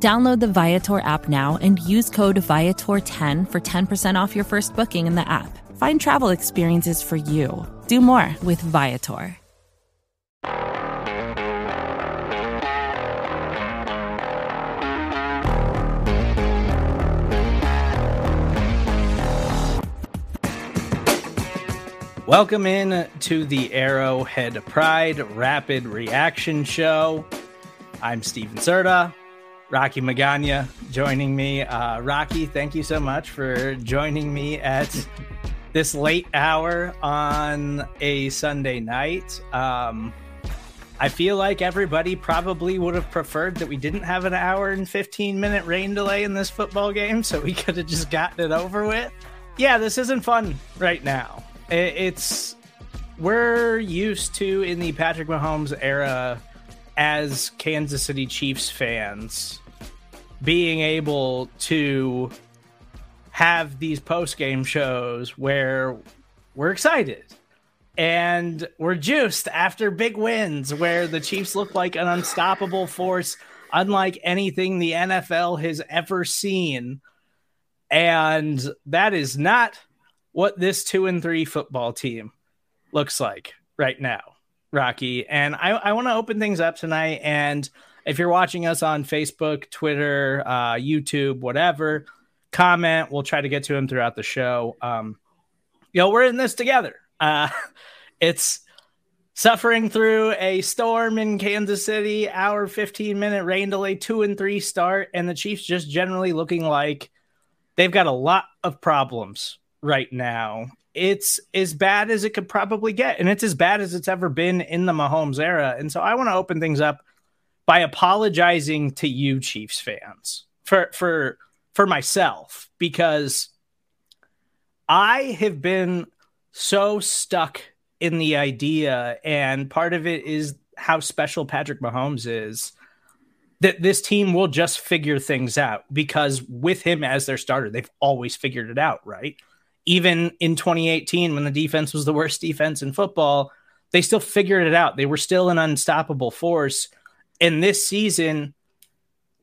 Download the Viator app now and use code Viator10 for 10% off your first booking in the app. Find travel experiences for you. Do more with Viator. Welcome in to the Arrowhead Pride Rapid Reaction Show. I'm Stephen Serda. Rocky Magana joining me. Uh, Rocky, thank you so much for joining me at this late hour on a Sunday night. Um, I feel like everybody probably would have preferred that we didn't have an hour and 15 minute rain delay in this football game so we could have just gotten it over with. Yeah, this isn't fun right now. It's we're used to in the Patrick Mahomes era as Kansas City Chiefs fans being able to have these post game shows where we're excited and we're juiced after big wins where the Chiefs look like an unstoppable force, unlike anything the NFL has ever seen. And that is not what this two and three football team looks like right now. Rocky. And I, I want to open things up tonight. And if you're watching us on Facebook, Twitter, uh, YouTube, whatever, comment. We'll try to get to them throughout the show. Um, you know, we're in this together. Uh, it's suffering through a storm in Kansas City, hour 15 minute rain delay, two and three start, and the Chiefs just generally looking like they've got a lot of problems right now it's as bad as it could probably get, and it's as bad as it's ever been in the Mahomes era. And so I want to open things up by apologizing to you, Chiefs fans, for for for myself because I have been so stuck in the idea, and part of it is how special Patrick Mahomes is. That this team will just figure things out because with him as their starter, they've always figured it out, right? even in 2018 when the defense was the worst defense in football, they still figured it out. They were still an unstoppable force. And this season,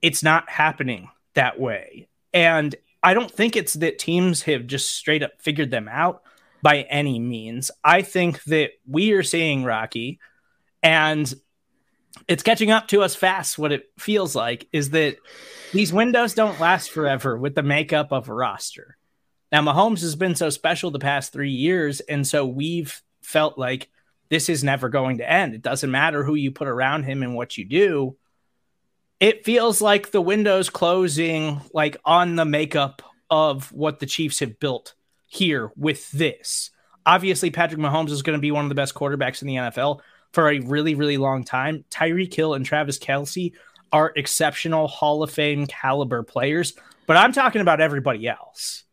it's not happening that way. And I don't think it's that teams have just straight up figured them out by any means. I think that we are seeing Rocky and it's catching up to us fast. What it feels like is that these windows don't last forever with the makeup of a roster. Now, Mahomes has been so special the past three years. And so we've felt like this is never going to end. It doesn't matter who you put around him and what you do. It feels like the window's closing, like on the makeup of what the Chiefs have built here with this. Obviously, Patrick Mahomes is going to be one of the best quarterbacks in the NFL for a really, really long time. Tyreek Hill and Travis Kelce are exceptional Hall of Fame caliber players, but I'm talking about everybody else.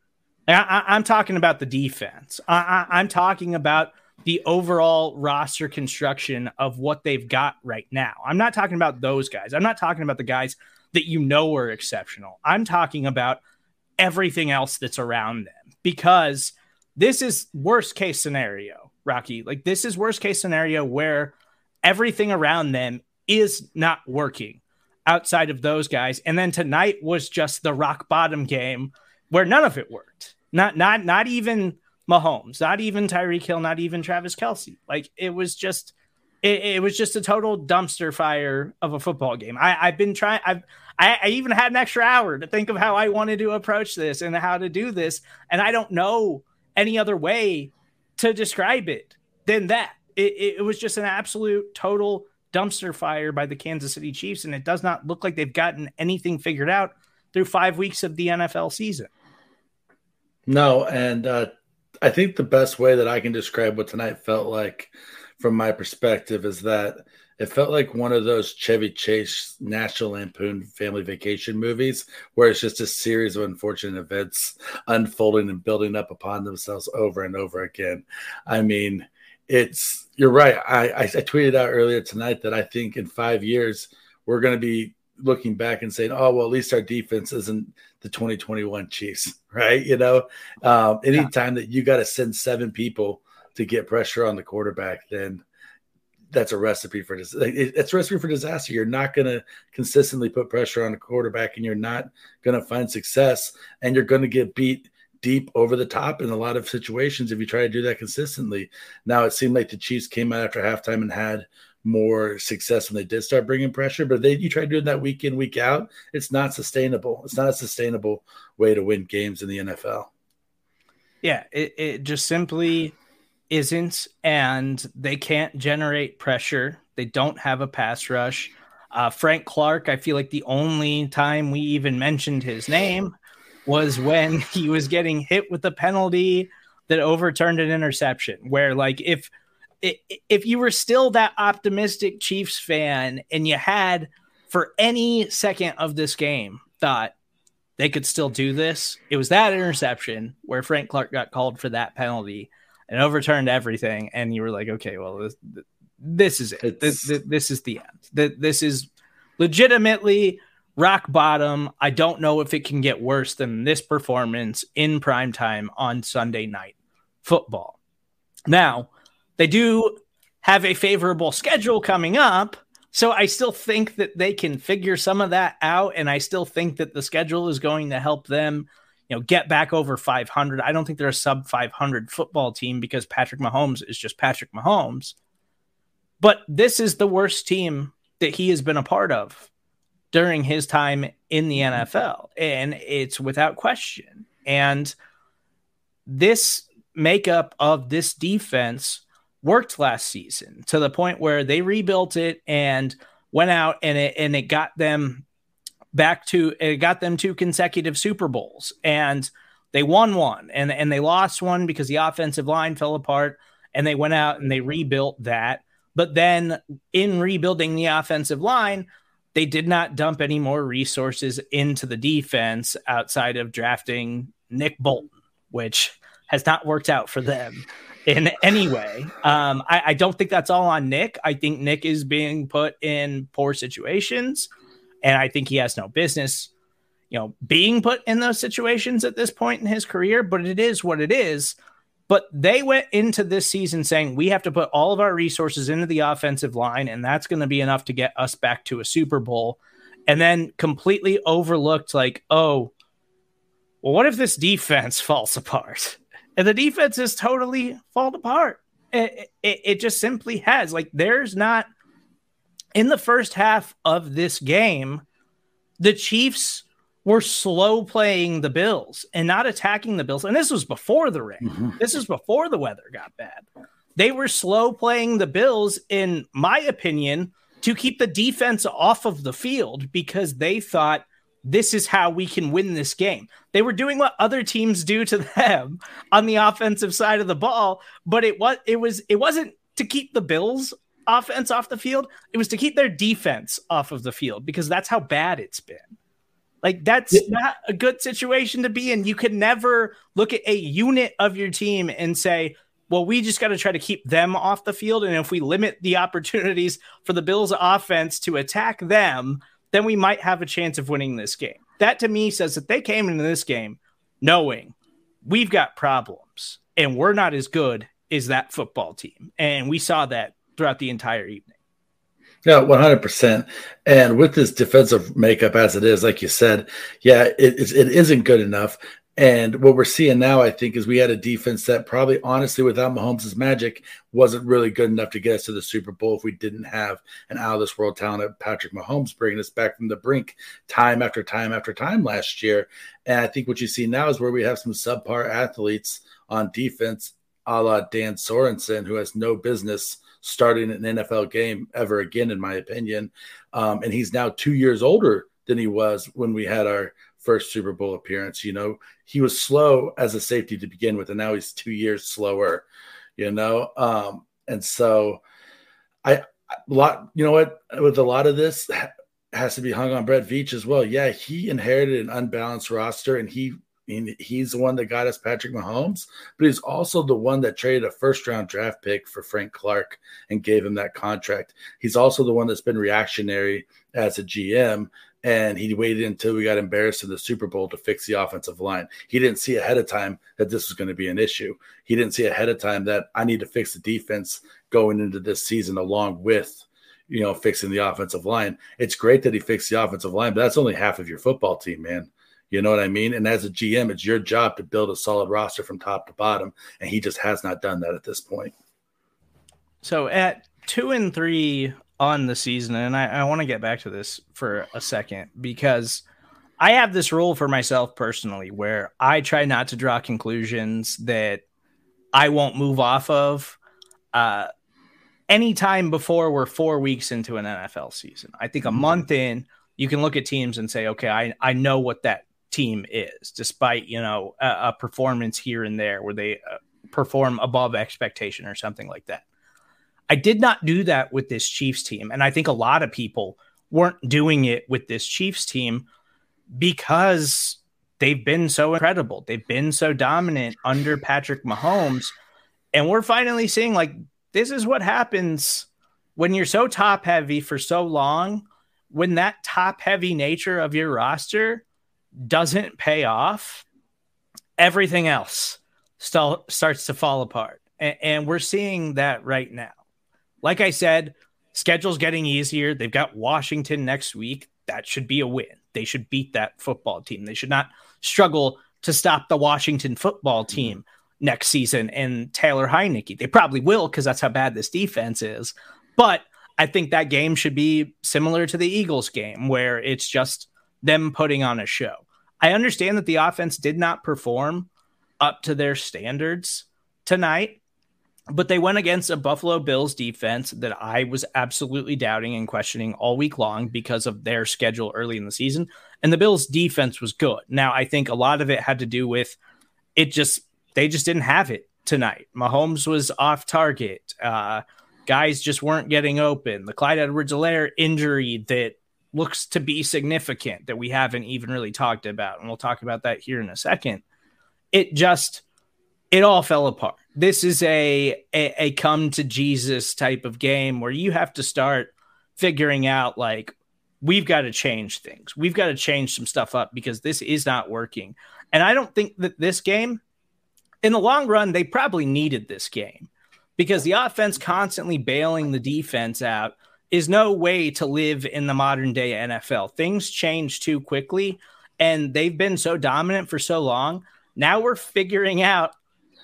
I, am talking about the defense. I, I, I'm talking about the overall roster construction of what they've got right now. I'm not talking about those guys. I'm not talking about the guys that you know are exceptional. I'm talking about everything else that's around them because this is worst case scenario, Rocky. Like this is worst case scenario where everything around them is not working outside of those guys. And then tonight was just the rock bottom game where none of it worked. Not not not even Mahomes, not even Tyreek Hill, not even Travis Kelce. Like it was just it, it, was just a total dumpster fire of a football game. I, I've been trying I've I, I even had an extra hour to think of how I wanted to approach this and how to do this. And I don't know any other way to describe it than that. It, it was just an absolute total dumpster fire by the Kansas City Chiefs, and it does not look like they've gotten anything figured out through five weeks of the NFL season. No, and uh, I think the best way that I can describe what tonight felt like from my perspective is that it felt like one of those Chevy Chase National Lampoon Family Vacation movies, where it's just a series of unfortunate events unfolding and building up upon themselves over and over again. I mean, it's you're right. I, I, I tweeted out earlier tonight that I think in five years we're going to be looking back and saying, "Oh, well, at least our defense isn't the 2021 Chiefs," right? You know, um, anytime that you got to send seven people to get pressure on the quarterback, then that's a recipe for. It's a recipe for disaster. You're not going to consistently put pressure on the quarterback, and you're not going to find success, and you're going to get beat deep over the top in a lot of situations if you try to do that consistently. Now it seemed like the Chiefs came out after halftime and had more success when they did start bringing pressure. But they you try doing that week in week out, it's not sustainable. It's not a sustainable way to win games in the NFL. Yeah, it, it just simply isn't, and they can't generate pressure. They don't have a pass rush. Uh, Frank Clark, I feel like the only time we even mentioned his name was when he was getting hit with a penalty that overturned an interception. Where, like, if if you were still that optimistic Chiefs fan and you had for any second of this game thought they could still do this, it was that interception where Frank Clark got called for that penalty and overturned everything. And you were like, okay, well, this, this is it. This, this, is the end. This is legitimately rock bottom. I don't know if it can get worse than this performance in prime time on Sunday night football. Now, they do have a favorable schedule coming up. So I still think that they can figure some of that out. And I still think that the schedule is going to help them, you know, get back over 500. I don't think they're a sub 500 football team because Patrick Mahomes is just Patrick Mahomes. But this is the worst team that he has been a part of during his time in the NFL. And it's without question. And this makeup of this defense worked last season to the point where they rebuilt it and went out and it and it got them back to it got them two consecutive Super Bowls. And they won one and and they lost one because the offensive line fell apart and they went out and they rebuilt that. But then in rebuilding the offensive line they did not dump any more resources into the defense outside of drafting Nick Bolton which has not worked out for them in any way. Um, I, I, don't think that's all on Nick. I think Nick is being put in poor situations, and I think he has no business, you know, being put in those situations at this point in his career. But it is what it is. But they went into this season saying we have to put all of our resources into the offensive line, and that's going to be enough to get us back to a Super Bowl. And then completely overlooked, like, oh, well, what if this defense falls apart? And the defense has totally fallen apart. It, it, it just simply has. Like, there's not in the first half of this game, the Chiefs were slow playing the Bills and not attacking the Bills. And this was before the rain. Mm-hmm. This is before the weather got bad. They were slow playing the Bills, in my opinion, to keep the defense off of the field because they thought this is how we can win this game. They were doing what other teams do to them on the offensive side of the ball, but it was it was it wasn't to keep the Bills offense off the field. It was to keep their defense off of the field because that's how bad it's been. Like that's yeah. not a good situation to be in. You could never look at a unit of your team and say, well, we just got to try to keep them off the field. And if we limit the opportunities for the Bills offense to attack them, then we might have a chance of winning this game. That to me says that they came into this game knowing we've got problems and we're not as good as that football team. And we saw that throughout the entire evening. Yeah, one hundred percent. And with this defensive makeup as it is, like you said, yeah, it, it isn't good enough. And what we're seeing now, I think, is we had a defense that probably, honestly, without Mahomes' magic, wasn't really good enough to get us to the Super Bowl if we didn't have an out of this world talent, Patrick Mahomes, bringing us back from the brink time after time after time last year. And I think what you see now is where we have some subpar athletes on defense, a la Dan Sorensen, who has no business starting an NFL game ever again, in my opinion. Um, and he's now two years older than he was when we had our first Super Bowl appearance. You know, he was slow as a safety to begin with, and now he's two years slower. You know, um, and so I a lot, you know what, with a lot of this has to be hung on Brett Veach as well. Yeah, he inherited an unbalanced roster and he he's the one that got us Patrick Mahomes, but he's also the one that traded a first round draft pick for Frank Clark and gave him that contract. He's also the one that's been reactionary as a GM and he waited until we got embarrassed in the Super Bowl to fix the offensive line. He didn't see ahead of time that this was going to be an issue. He didn't see ahead of time that I need to fix the defense going into this season along with you know fixing the offensive line. It's great that he fixed the offensive line, but that's only half of your football team, man. You know what I mean? And as a GM, it's your job to build a solid roster from top to bottom, and he just has not done that at this point. So at two and three on the season, and I, I want to get back to this for a second because I have this rule for myself personally where I try not to draw conclusions that I won't move off of uh, anytime before we're four weeks into an NFL season. I think a mm-hmm. month in, you can look at teams and say, okay, I, I know what that team is, despite, you know, a, a performance here and there where they uh, perform above expectation or something like that. I did not do that with this Chiefs team. And I think a lot of people weren't doing it with this Chiefs team because they've been so incredible. They've been so dominant under Patrick Mahomes. And we're finally seeing like this is what happens when you're so top heavy for so long, when that top heavy nature of your roster doesn't pay off, everything else still starts to fall apart. And, and we're seeing that right now like I said, schedule's getting easier. They've got Washington next week. That should be a win. They should beat that football team. They should not struggle to stop the Washington football mm-hmm. team next season and Taylor Heinicke. They probably will because that's how bad this defense is. But I think that game should be similar to the Eagles game where it's just them putting on a show. I understand that the offense did not perform up to their standards tonight, but they went against a Buffalo Bills defense that I was absolutely doubting and questioning all week long because of their schedule early in the season. And the Bills defense was good. Now, I think a lot of it had to do with it just, they just didn't have it tonight. Mahomes was off target. Uh, guys just weren't getting open. The Clyde Edwards Helaire injury that looks to be significant that we haven't even really talked about. And we'll talk about that here in a second. It just, it all fell apart this is a, a, a come to Jesus type of game where you have to start figuring out like we've got to change things. We've got to change some stuff up because this is not working. And I don't think that this game in the long run they probably needed this game because the offense constantly bailing the defense out is no way to live in the modern day NFL. Things change too quickly and they've been so dominant for so long. Now we're figuring out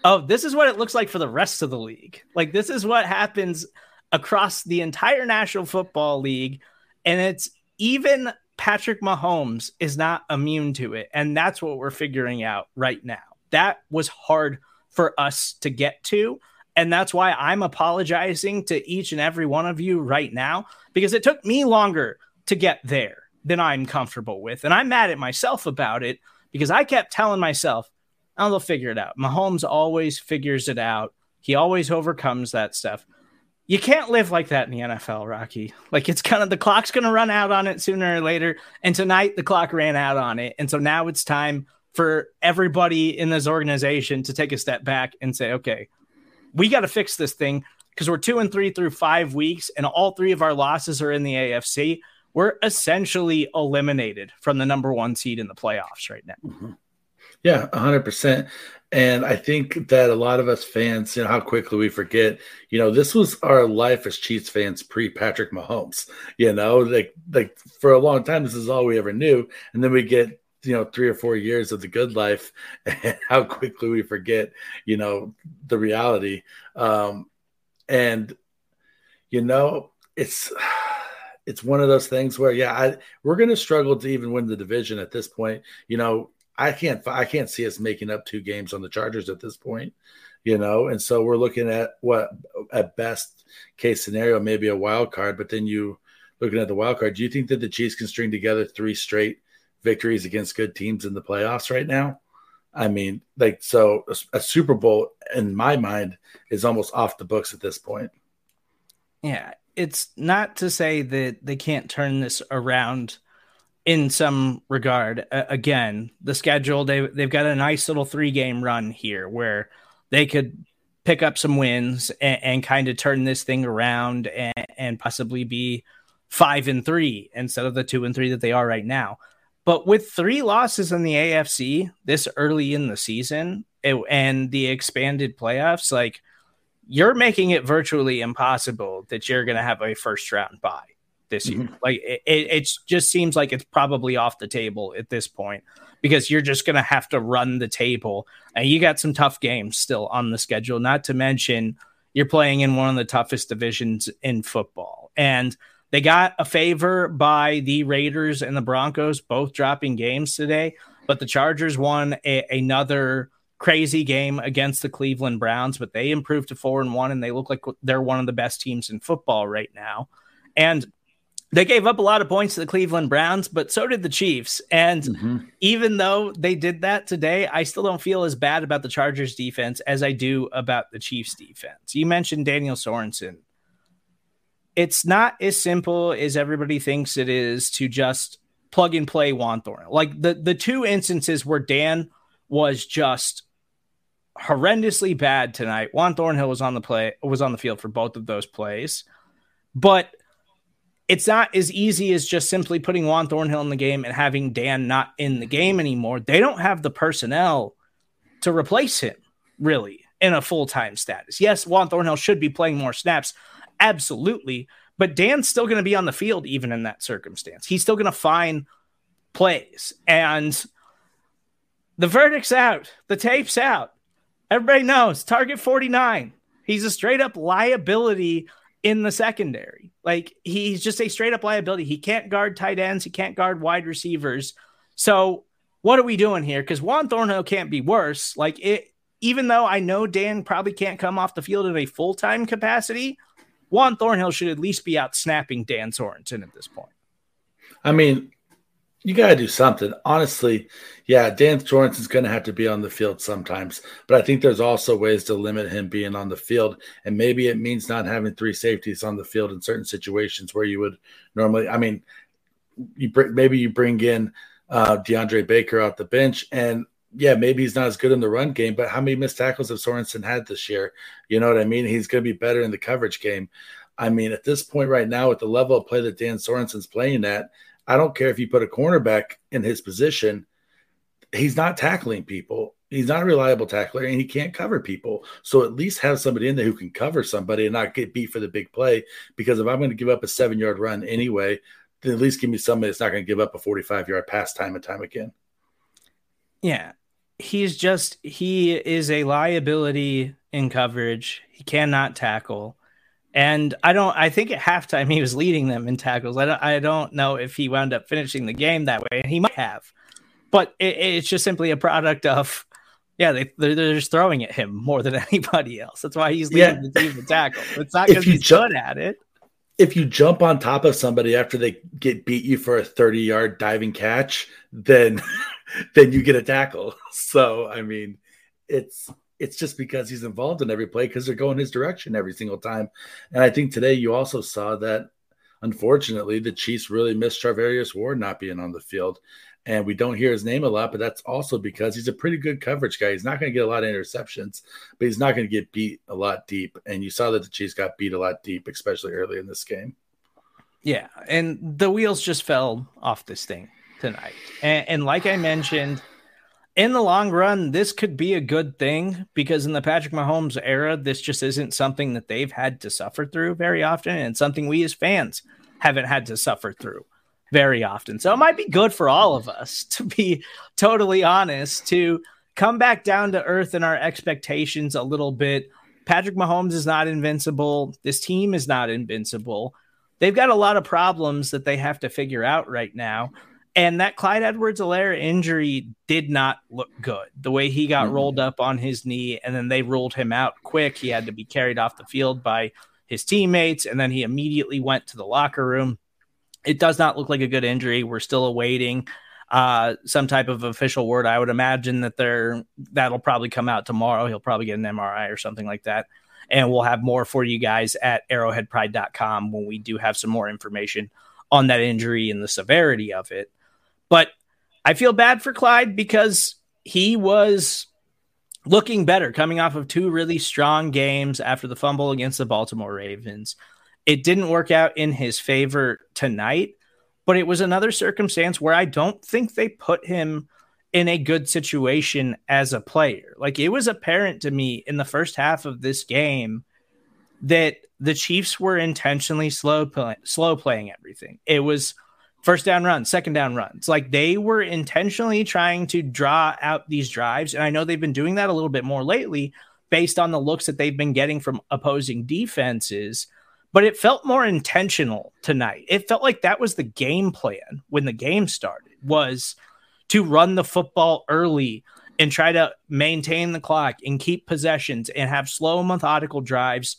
oh, this is what it looks like for the rest of the league. Like this is what happens across the entire National Football League, and it's even Patrick Mahomes is not immune to it, and that's what we're figuring out right now. That was hard for us to get to. And that's why I'm apologizing to each and every one of you right now because it took me longer to get there than I'm comfortable with. And I'm mad at myself about it because I kept telling myself, oh, they'll figure it out. Mahomes always figures it out. He always overcomes that stuff. You can't live like that in the NFL, Rocky. Like it's kind of the clock's going to run out on it sooner or later. And tonight the clock ran out on it. And so now it's time for everybody in this organization to take a step back and say, okay, we got to fix this thing because we're two and three through five weeks, and all three of our losses are in the AFC. We're essentially eliminated from the number one seed in the playoffs right now. Mm-hmm. Yeah, 100%. And I think that a lot of us fans, you know, how quickly we forget, you know, this was our life as Chiefs fans pre Patrick Mahomes, you know, like, like for a long time, this is all we ever knew. And then we get, you know, three or four years of the good life and how quickly we forget, you know, the reality. Um, and, you know, it's, it's one of those things where, yeah, I, we're going to struggle to even win the division at this point. You know, I can't I can't see us making up two games on the Chargers at this point, you know. And so we're looking at what at best case scenario maybe a wild card, but then you looking at the wild card, do you think that the Chiefs can string together three straight victories against good teams in the playoffs right now? I mean, like so a, a Super Bowl in my mind is almost off the books at this point. Yeah, it's not to say that they can't turn this around in some regard. Uh, again, the schedule they they've got a nice little three game run here where they could pick up some wins and, and kind of turn this thing around and, and possibly be five and three instead of the two and three that they are right now. But with three losses in the AFC this early in the season it, and the expanded playoffs, like you're making it virtually impossible that you're going to have a first round bye this year. Mm-hmm. Like it, it just seems like it's probably off the table at this point because you're just going to have to run the table. And you got some tough games still on the schedule, not to mention you're playing in one of the toughest divisions in football. And they got a favor by the Raiders and the Broncos both dropping games today, but the Chargers won a, another crazy game against the Cleveland Browns, but they improved to four and one, and they look like they're one of the best teams in football right now. And they gave up a lot of points to the Cleveland Browns, but so did the Chiefs. And mm-hmm. even though they did that today, I still don't feel as bad about the Chargers defense as I do about the Chiefs defense. You mentioned Daniel Sorensen. It's not as simple as everybody thinks it is to just plug and play Juan Thornhill. Like the the two instances where Dan was just horrendously bad tonight. Juan Thornhill was on the play was on the field for both of those plays. But it's not as easy as just simply putting Juan Thornhill in the game and having Dan not in the game anymore. They don't have the personnel to replace him, really, in a full time status. Yes, Juan Thornhill should be playing more snaps, absolutely. But Dan's still going to be on the field even in that circumstance. He's still going to find plays. And the verdict's out, the tape's out. Everybody knows target 49. He's a straight up liability in the secondary. Like he's just a straight up liability. He can't guard tight ends, he can't guard wide receivers. So what are we doing here? Because Juan Thornhill can't be worse. Like it, even though I know Dan probably can't come off the field in a full time capacity, Juan Thornhill should at least be out snapping Dan Sorensen at this point. I mean, you got to do something. Honestly, yeah, Dan Sorensen's going to have to be on the field sometimes, but I think there's also ways to limit him being on the field. And maybe it means not having three safeties on the field in certain situations where you would normally, I mean, you bring, maybe you bring in uh, DeAndre Baker off the bench and yeah, maybe he's not as good in the run game, but how many missed tackles have Sorensen had this year? You know what I mean? He's going to be better in the coverage game. I mean, at this point right now, with the level of play that Dan Sorensen's playing at, I don't care if you put a cornerback in his position, he's not tackling people. He's not a reliable tackler and he can't cover people. So at least have somebody in there who can cover somebody and not get beat for the big play. Because if I'm going to give up a seven yard run anyway, then at least give me somebody that's not going to give up a 45 yard pass time and time again. Yeah. He's just, he is a liability in coverage. He cannot tackle. And I don't. I think at halftime he was leading them in tackles. I don't. I don't know if he wound up finishing the game that way, and he might have. But it, it's just simply a product of, yeah, they they're, they're, just throwing at him more than anybody else. That's why he's leading yeah. the team in tackles. It's not because he's jump, good at it. If you jump on top of somebody after they get beat you for a thirty yard diving catch, then then you get a tackle. So I mean, it's it's just because he's involved in every play because they're going his direction every single time. And I think today you also saw that unfortunately the Chiefs really missed Charvarius Ward not being on the field. And we don't hear his name a lot, but that's also because he's a pretty good coverage guy. He's not going to get a lot of interceptions, but he's not going to get beat a lot deep. And you saw that the Chiefs got beat a lot deep, especially early in this game. Yeah. And the wheels just fell off this thing tonight. And, and like I mentioned, in the long run, this could be a good thing because in the Patrick Mahomes era, this just isn't something that they've had to suffer through very often, and something we as fans haven't had to suffer through very often. So it might be good for all of us, to be totally honest, to come back down to earth in our expectations a little bit. Patrick Mahomes is not invincible. This team is not invincible. They've got a lot of problems that they have to figure out right now. And that Clyde Edwards Helaire injury did not look good. The way he got mm-hmm. rolled up on his knee and then they ruled him out quick. He had to be carried off the field by his teammates and then he immediately went to the locker room. It does not look like a good injury. We're still awaiting uh, some type of official word. I would imagine that they're that'll probably come out tomorrow. He'll probably get an MRI or something like that. And we'll have more for you guys at arrowheadpride.com when we do have some more information on that injury and the severity of it. But I feel bad for Clyde because he was looking better coming off of two really strong games after the fumble against the Baltimore Ravens. It didn't work out in his favor tonight, but it was another circumstance where I don't think they put him in a good situation as a player. Like it was apparent to me in the first half of this game that the Chiefs were intentionally slow play, slow playing everything. It was first down runs, second down runs. Like they were intentionally trying to draw out these drives. And I know they've been doing that a little bit more lately based on the looks that they've been getting from opposing defenses. But it felt more intentional tonight. It felt like that was the game plan when the game started was to run the football early and try to maintain the clock and keep possessions and have slow methodical drives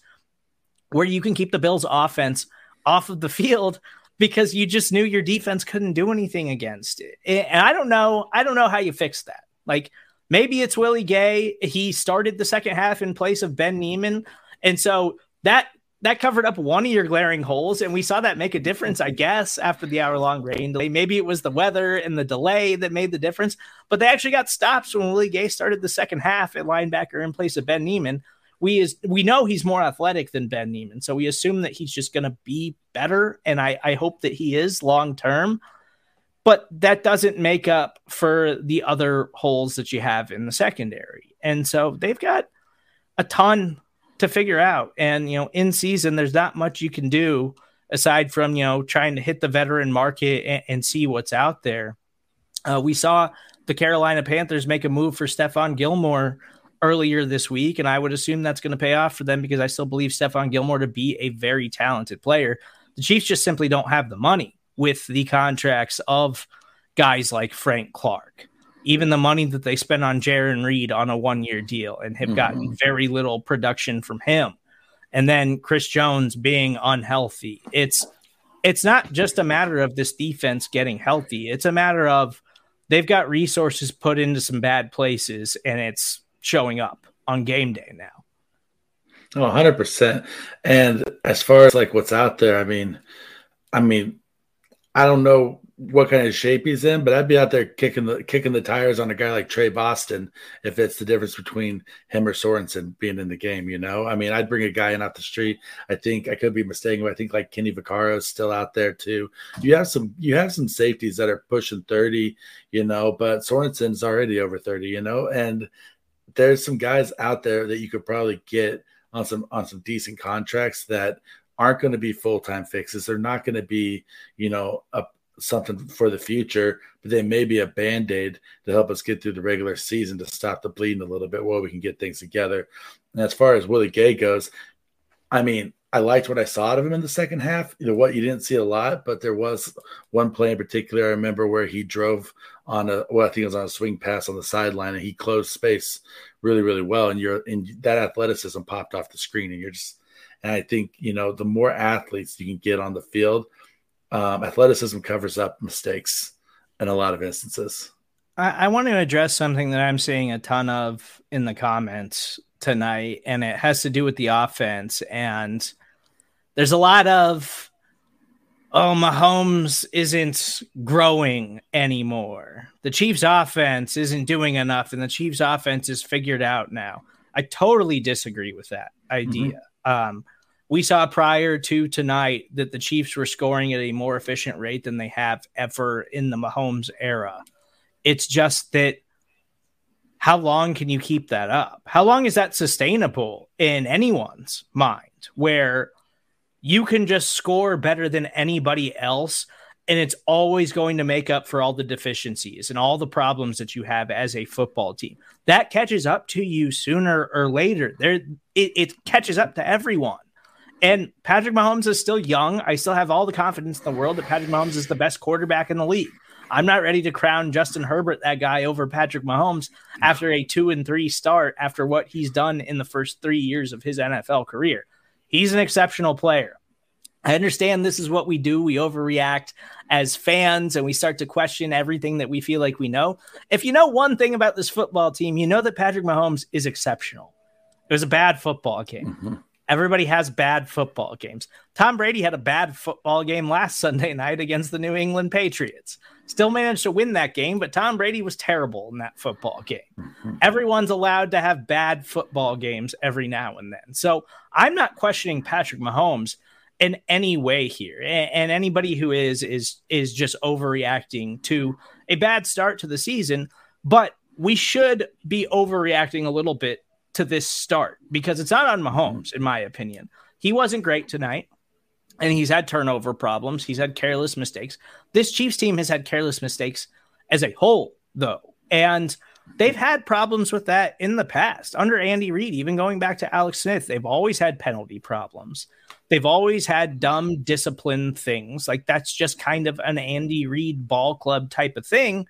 where you can keep the Bills offense off of the field because you just knew your defense couldn't do anything against it. And I don't know, I don't know how you fix that. Like maybe it's Willie Gay. He started the second half in place of Ben Niemann. And so that that covered up one of your glaring holes, and we saw that make a difference, I guess, after the hour long rain delay. Maybe it was the weather and the delay that made the difference, but they actually got stops when Willie Gay started the second half at linebacker in place of Ben Niemann we is we know he's more athletic than Ben Niemann, so we assume that he's just going to be better, and I I hope that he is long term. But that doesn't make up for the other holes that you have in the secondary, and so they've got a ton to figure out. And you know, in season, there's not much you can do aside from you know trying to hit the veteran market and, and see what's out there. Uh, we saw the Carolina Panthers make a move for Stephon Gilmore earlier this week, and I would assume that's going to pay off for them because I still believe Stephon Gilmore to be a very talented player. The Chiefs just simply don't have the money with the contracts of guys like Frank Clark. Even the money that they spent on Jarran Reed on a one year deal and have gotten mm-hmm. very little production from him. And then Chris Jones being unhealthy. It's it's not just a matter of this defense getting healthy. It's a matter of they've got resources put into some bad places and it's showing up on game day now. Oh, 100%. And as far as like what's out there, I mean, I mean, I don't know what kind of shape he's in, but I'd be out there kicking the kicking the tires on a guy like Tre Boston if it's the difference between him or Sorensen being in the game. You know, I mean, I'd bring a guy in off the street. I think I could be mistaken, but I think like Kenny Vaccaro is still out there too. You have some you have some safeties that are pushing thirty, you know, but Sorensen's already over thirty, you know, and there's some guys out there that you could probably get on some on some decent contracts that aren't going to be full time fixes. They're not going to be, you know, a, something for the future, but they may be a band aid to help us get through the regular season to stop the bleeding a little bit while we can get things together. And as far as Willie Gay goes, I mean, I liked what I saw out of him in the second half. You know what, you didn't see a lot, but there was one play in particular I remember where he drove on a well, I think it was on a swing pass on the sideline, and he closed space really, really well. And you're and that athleticism popped off the screen, and you're just. And I think you know the more athletes you can get on the field, um, athleticism covers up mistakes in a lot of instances. I, I want to address something that I'm seeing a ton of in the comments tonight, and it has to do with the offense. And there's a lot of, oh, Mahomes isn't growing anymore. The Chiefs' offense isn't doing enough, and the Chiefs' offense is figured out now. I totally disagree with that idea. Mm-hmm. Um, we saw prior to tonight that the Chiefs were scoring at a more efficient rate than they have ever in the Mahomes era. It's just that how long can you keep that up? How long is that sustainable in anyone's mind where you can just score better than anybody else and it's always going to make up for all the deficiencies and all the problems that you have as a football team. That catches up to you sooner or later. There it, it catches up to everyone. And Patrick Mahomes is still young. I still have all the confidence in the world that Patrick Mahomes is the best quarterback in the league. I'm not ready to crown Justin Herbert that guy over Patrick Mahomes after a two and three start after what he's done in the first three years of his NFL career. He's an exceptional player. I understand this is what we do. We overreact as fans and we start to question everything that we feel like we know. If you know one thing about this football team, you know that Patrick Mahomes is exceptional. It was a bad football game. Mm-hmm. Everybody has bad football games. Tom Brady had a bad football game last Sunday night against the New England Patriots. Still managed to win that game, but Tom Brady was terrible in that football game. Mm-hmm. Everyone's allowed to have bad football games every now and then. So I'm not questioning Patrick Mahomes in any way here. And, anybody who is is is just overreacting to a bad start to the season, but we should be overreacting a little bit to this start because it's not on Mahomes, in my opinion. He wasn't great tonight, and he's had turnover problems. He's had careless mistakes. This Chiefs team has had careless mistakes as a whole, though. And they've had problems with that in the past under Andy Reid, even going back to Alex Smith. They've always had penalty problems. They've always had dumb discipline things. Like that's just kind of an Andy Reid ball club type of thing.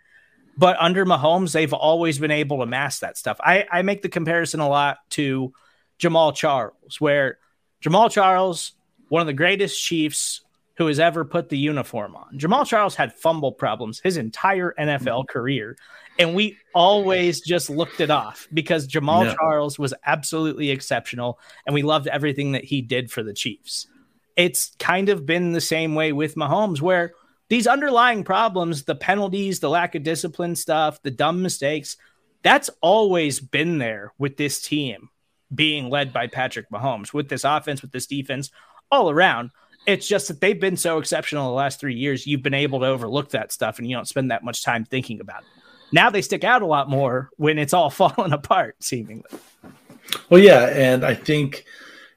But under Mahomes, they've always been able to mask that stuff. I, I make the comparison a lot to Jamaal Charles, where Jamaal Charles, one of the greatest Chiefs who has ever put the uniform on. Jamaal Charles had fumble problems his entire NFL mm-hmm. career. And we always just looked it off because Jamaal yeah. Charles was absolutely exceptional. And we loved everything that he did for the Chiefs. It's kind of been the same way with Mahomes, where these underlying problems, the penalties, the lack of discipline stuff, the dumb mistakes, that's always been there with this team being led by Patrick Mahomes, with this offense, with this defense, all around. It's just that they've been so exceptional the last three years, you've been able to overlook that stuff and you don't spend that much time thinking about it. Now they stick out a lot more when it's all falling apart, seemingly. Well, yeah. And I think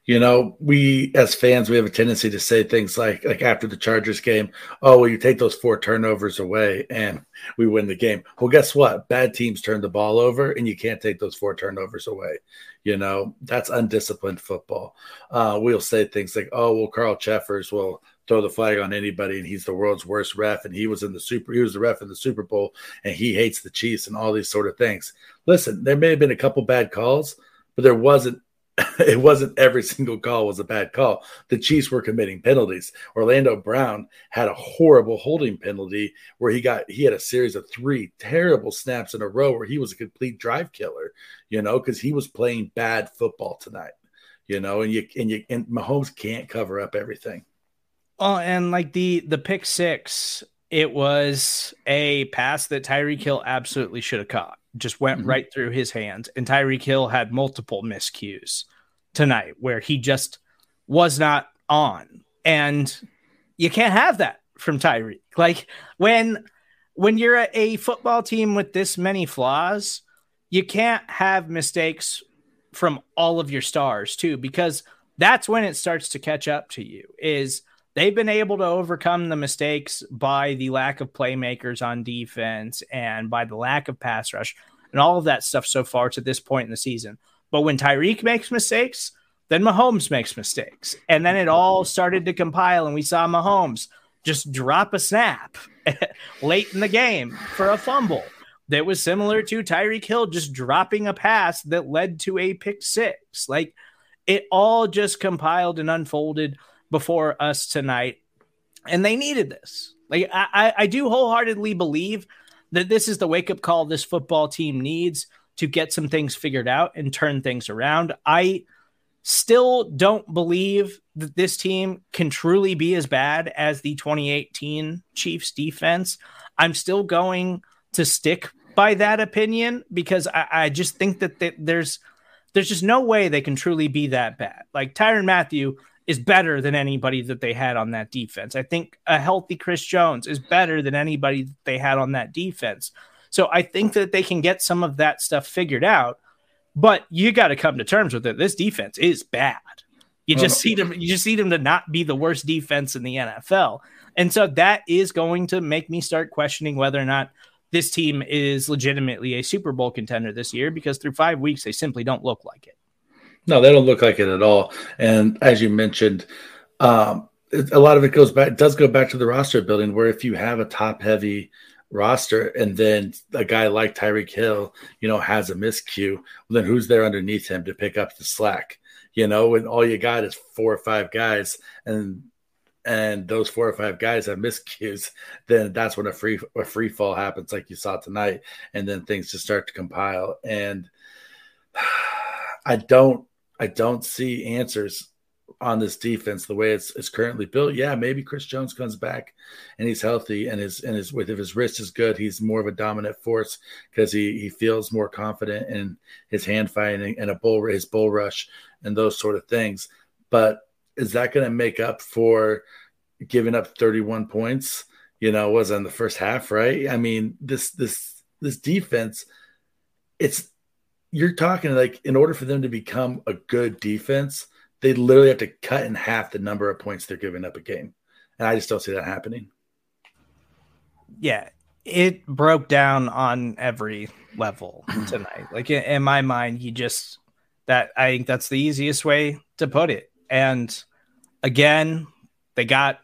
you know, we as fans we have a tendency to say things like like after the Chargers game, oh well, you take those four turnovers away and we win the game. Well, guess what? Bad teams turn the ball over, and you can't take those four turnovers away. You know, that's undisciplined football. Uh, we'll say things like, oh well, Carl Cheffers will throw the flag on anybody and he's the world's worst ref and he was in the super he was the ref in the super bowl and he hates the chiefs and all these sort of things listen there may have been a couple bad calls but there wasn't it wasn't every single call was a bad call. The Chiefs were committing penalties. Orlando Brown had a horrible holding penalty where he got he had a series of three terrible snaps in a row where he was a complete drive killer, you know, because he was playing bad football tonight, you know, and you and you and Mahomes can't cover up everything. Oh, and like the the pick six, it was a pass that Tyreek Hill absolutely should have caught just went mm-hmm. right through his hands. And Tyreek Hill had multiple miscues tonight where he just was not on. And you can't have that from Tyreek. Like when when you're a, a football team with this many flaws, you can't have mistakes from all of your stars too, because that's when it starts to catch up to you. Is they've been able to overcome the mistakes by the lack of playmakers on defense and by the lack of pass rush and all of that stuff so far to this point in the season. But when Tyreek makes mistakes, then Mahomes makes mistakes. And then it all started to compile, and we saw Mahomes just drop a snap late in the game for a fumble that was similar to Tyreek Hill just dropping a pass that led to a pick six. Like it all just compiled and unfolded before us tonight. And they needed this. Like I, I do wholeheartedly believe that this is the wake up call this football team needs to get some things figured out and turn things around. I still don't believe that this team can truly be as bad as the 2018 Chiefs defense. I'm still going to stick by that opinion because I, I just think that there's there's just no way they can truly be that bad. Like Tyrann Mathieu is better than anybody that they had on that defense. I think a healthy Chris Jones is better than anybody that they had on that defense. So I think that they can get some of that stuff figured out, but you got to come to terms with it. This defense is bad. You just see them. You just see them to not be the worst defense in the NFL, and so that is going to make me start questioning whether or not this team is legitimately a Super Bowl contender this year. Because through five weeks, they simply don't look like it. No, they don't look like it at all. And as you mentioned, um, a lot of it goes back it does go back to the roster building where if you have a top heavy roster and then a guy like Tyreek Hill, you know, has a miscue, then who's there underneath him to pick up the slack? You know, when all you got is four or five guys and and those four or five guys have miscues, then that's when a free a free fall happens like you saw tonight, and then things just start to compile. And I don't I don't see answers on this defense the way it's, it's currently built. Yeah, maybe Chris Jones comes back and he's healthy and his and his with if his wrist is good, he's more of a dominant force because he he feels more confident in his hand fighting and a bull his bull rush and those sort of things. But is that going to make up for giving up 31 points? You know, was in the first half, right? I mean, this this this defense, it's you're talking like in order for them to become a good defense they literally have to cut in half the number of points they're giving up a game. And I just don't see that happening. Yeah, it broke down on every level hmm. tonight. Like in my mind, you just that I think that's the easiest way to put it. And again, they got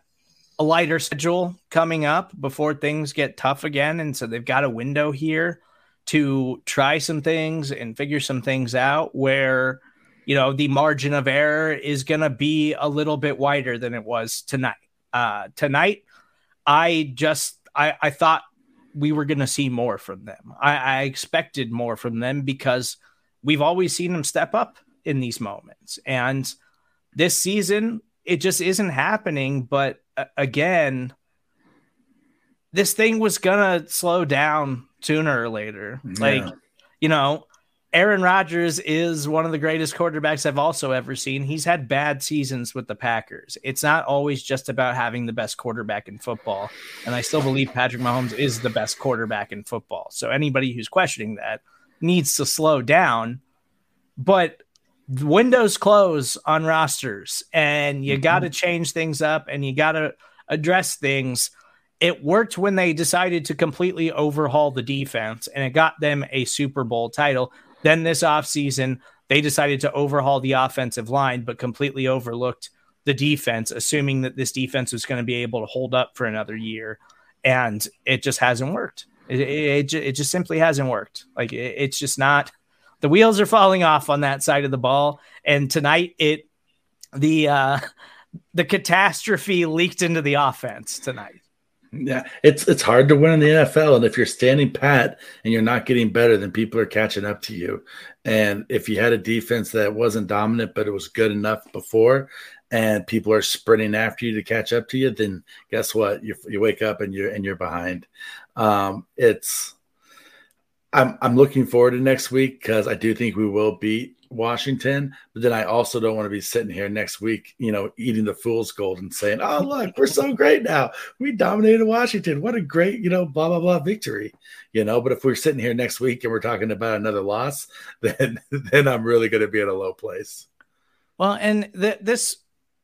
a lighter schedule coming up before things get tough again. And so they've got a window here to try some things and figure some things out where you know the margin of error is going to be a little bit wider than it was tonight. Uh, tonight, I just I, I thought we were going to see more from them. I, I expected more from them because we've always seen them step up in these moments, and this season it just isn't happening. But uh, again, this thing was gonna slow down sooner or later. Yeah. Like, you know, Aaron Rodgers is one of the greatest quarterbacks I've also ever seen. He's had bad seasons with the Packers. It's not always just about having the best quarterback in football. And I still believe Patrick Mahomes is the best quarterback in football. So anybody who's questioning that needs to slow down. But windows close on rosters and you mm-hmm. got to change things up and you got to address things. It worked when they decided to completely overhaul the defense and it got them a Super Bowl title. Then this offseason, they decided to overhaul the offensive line, but completely overlooked the defense, assuming that this defense was going to be able to hold up for another year. And it just hasn't worked. It, it, it just simply hasn't worked. Like it, it's just not, the wheels are falling off on that side of the ball. And tonight, it, the, uh, the catastrophe leaked into the offense tonight. Yeah, it's it's hard to win in the NFL, and if you're standing pat and you're not getting better, then people are catching up to you. And if you had a defense that wasn't dominant but it was good enough before, and people are sprinting after you to catch up to you, then guess what? You you wake up and you're and you're behind. Um, it's I'm I'm looking forward to next week because I do think we will beat Washington, but then I also don't want to be sitting here next week, you know, eating the fool's gold and saying, "Oh, look, we're so great now. We dominated Washington. What a great, you know, blah blah blah victory." You know, but if we're sitting here next week and we're talking about another loss, then then I'm really going to be at a low place. Well, and th- this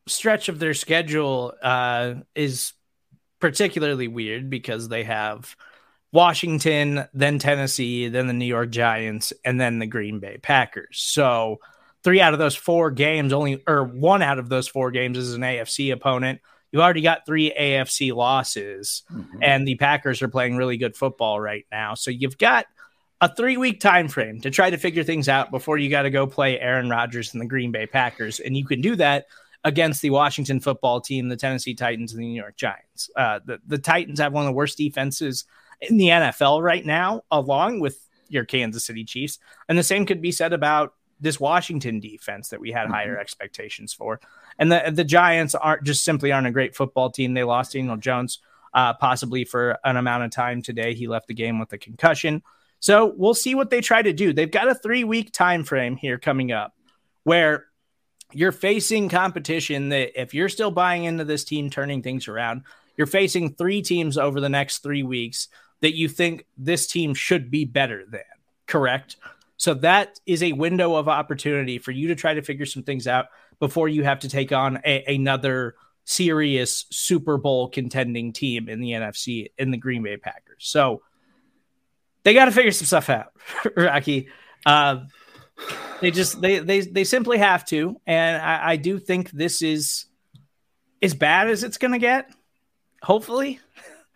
stretch of their schedule uh, is particularly weird because they have Washington, then Tennessee, then the New York Giants, and then the Green Bay Packers. So three out of those four games, only or one out of those four games is an AFC opponent. You've already got three AFC losses, mm-hmm. and the Packers are playing really good football right now. So you've got a three week time frame to try to figure things out before you got to go play Aaron Rodgers and the Green Bay Packers, and you can do that against the Washington football team, the Tennessee Titans, and the New York Giants. Uh, the, the Titans have one of the worst defenses in the NFL right now, along with your Kansas City Chiefs. And the same could be said about this Washington defense that we had mm-hmm. higher expectations for. And the the Giants aren't just simply aren't a great football team. They lost Daniel Jones uh, possibly for an amount of time today. He left the game with a concussion. So we'll see what they try to do. They've got a three week time frame here coming up where you're facing competition that if you're still buying into this team turning things around, you're facing three teams over the next three weeks that you think this team should be better than, correct? So that is a window of opportunity for you to try to figure some things out before you have to take on a, another serious Super Bowl contending team in the NFC in the Green Bay Packers. So they got to figure some stuff out, Rocky. Uh, they just they they they simply have to, and I, I do think this is as bad as it's going to get. Hopefully,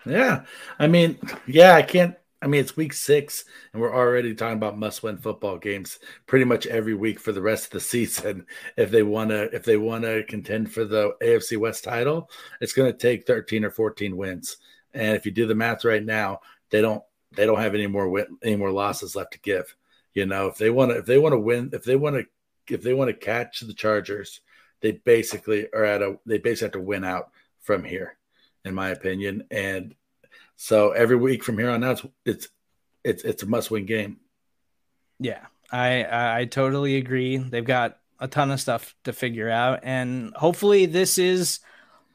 yeah. I mean, yeah, I can't. I mean, it's week six, and we're already talking about must-win football games pretty much every week for the rest of the season. If they want to, if they want to contend for the AFC West title, it's going to take thirteen or fourteen wins. And if you do the math right now, they don't they don't have any more win, any more losses left to give. You know, if they want to, if they want to win, if they want to if they want to catch the Chargers, they basically are at a they basically have to win out from here, in my opinion. And so every week from here on out, it's it's it's a must win game. Yeah, I I totally agree. They've got a ton of stuff to figure out, and hopefully this is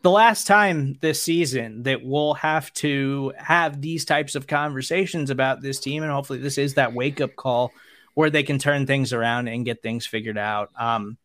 the last time this season that we'll have to have these types of conversations about this team, and hopefully this is that wake up call where they can turn things around and get things figured out. Um,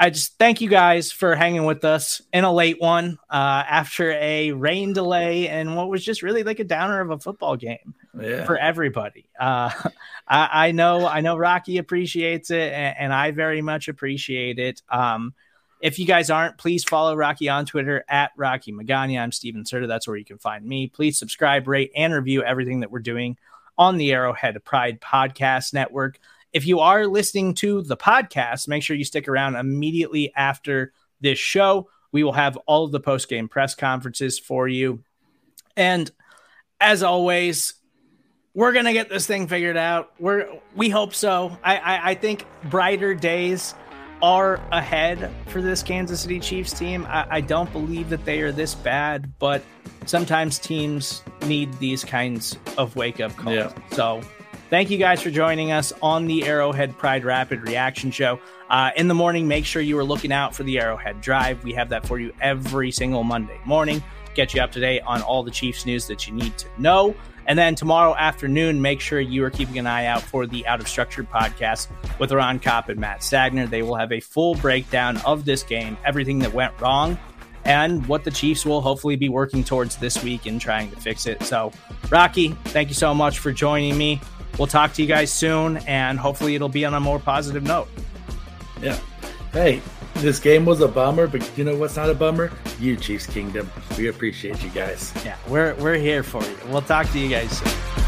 I just thank you guys for hanging with us in a late one uh, after a rain delay and what was just really like a downer of a football game yeah. for everybody. Uh, I, I, know, I know Rocky appreciates it, and, and I very much appreciate it. Um, if you guys aren't, please follow Rocky on Twitter at Rocky Magana. I'm Stephen Serda. That's where you can find me. Please subscribe, rate, and review everything that we're doing on the Arrowhead Pride Podcast Network. If you are listening to the podcast, make sure you stick around immediately after this show. We will have all of the post game press conferences for you. And as always, we're gonna get this thing figured out. We're we hope so. I, I, I think brighter days are ahead for this Kansas City Chiefs team. I, I don't believe that they are this bad, but sometimes teams need these kinds of wake up calls. Yeah. So Thank you guys for joining us on the Arrowhead Pride Rapid Reaction Show. Uh, in the morning, make sure you are looking out for the Arrowhead Drive. We have that for you every single Monday morning. Get you up to date on all the Chiefs news that you need to know. And then tomorrow afternoon, make sure you are keeping an eye out for the Out of Structure podcast with Ron Kopp and Matt Stagner. They will have a full breakdown of this game, everything that went wrong, and what the Chiefs will hopefully be working towards this week in trying to fix it. So, Rocky, thank you so much for joining me. We'll talk to you guys soon, and hopefully it'll be on a more positive note. Yeah. Hey, this game was a bummer, but you know what's not a bummer? You, Chiefs Kingdom. We appreciate you guys. Yeah, we're we're here for you. We'll talk to you guys soon.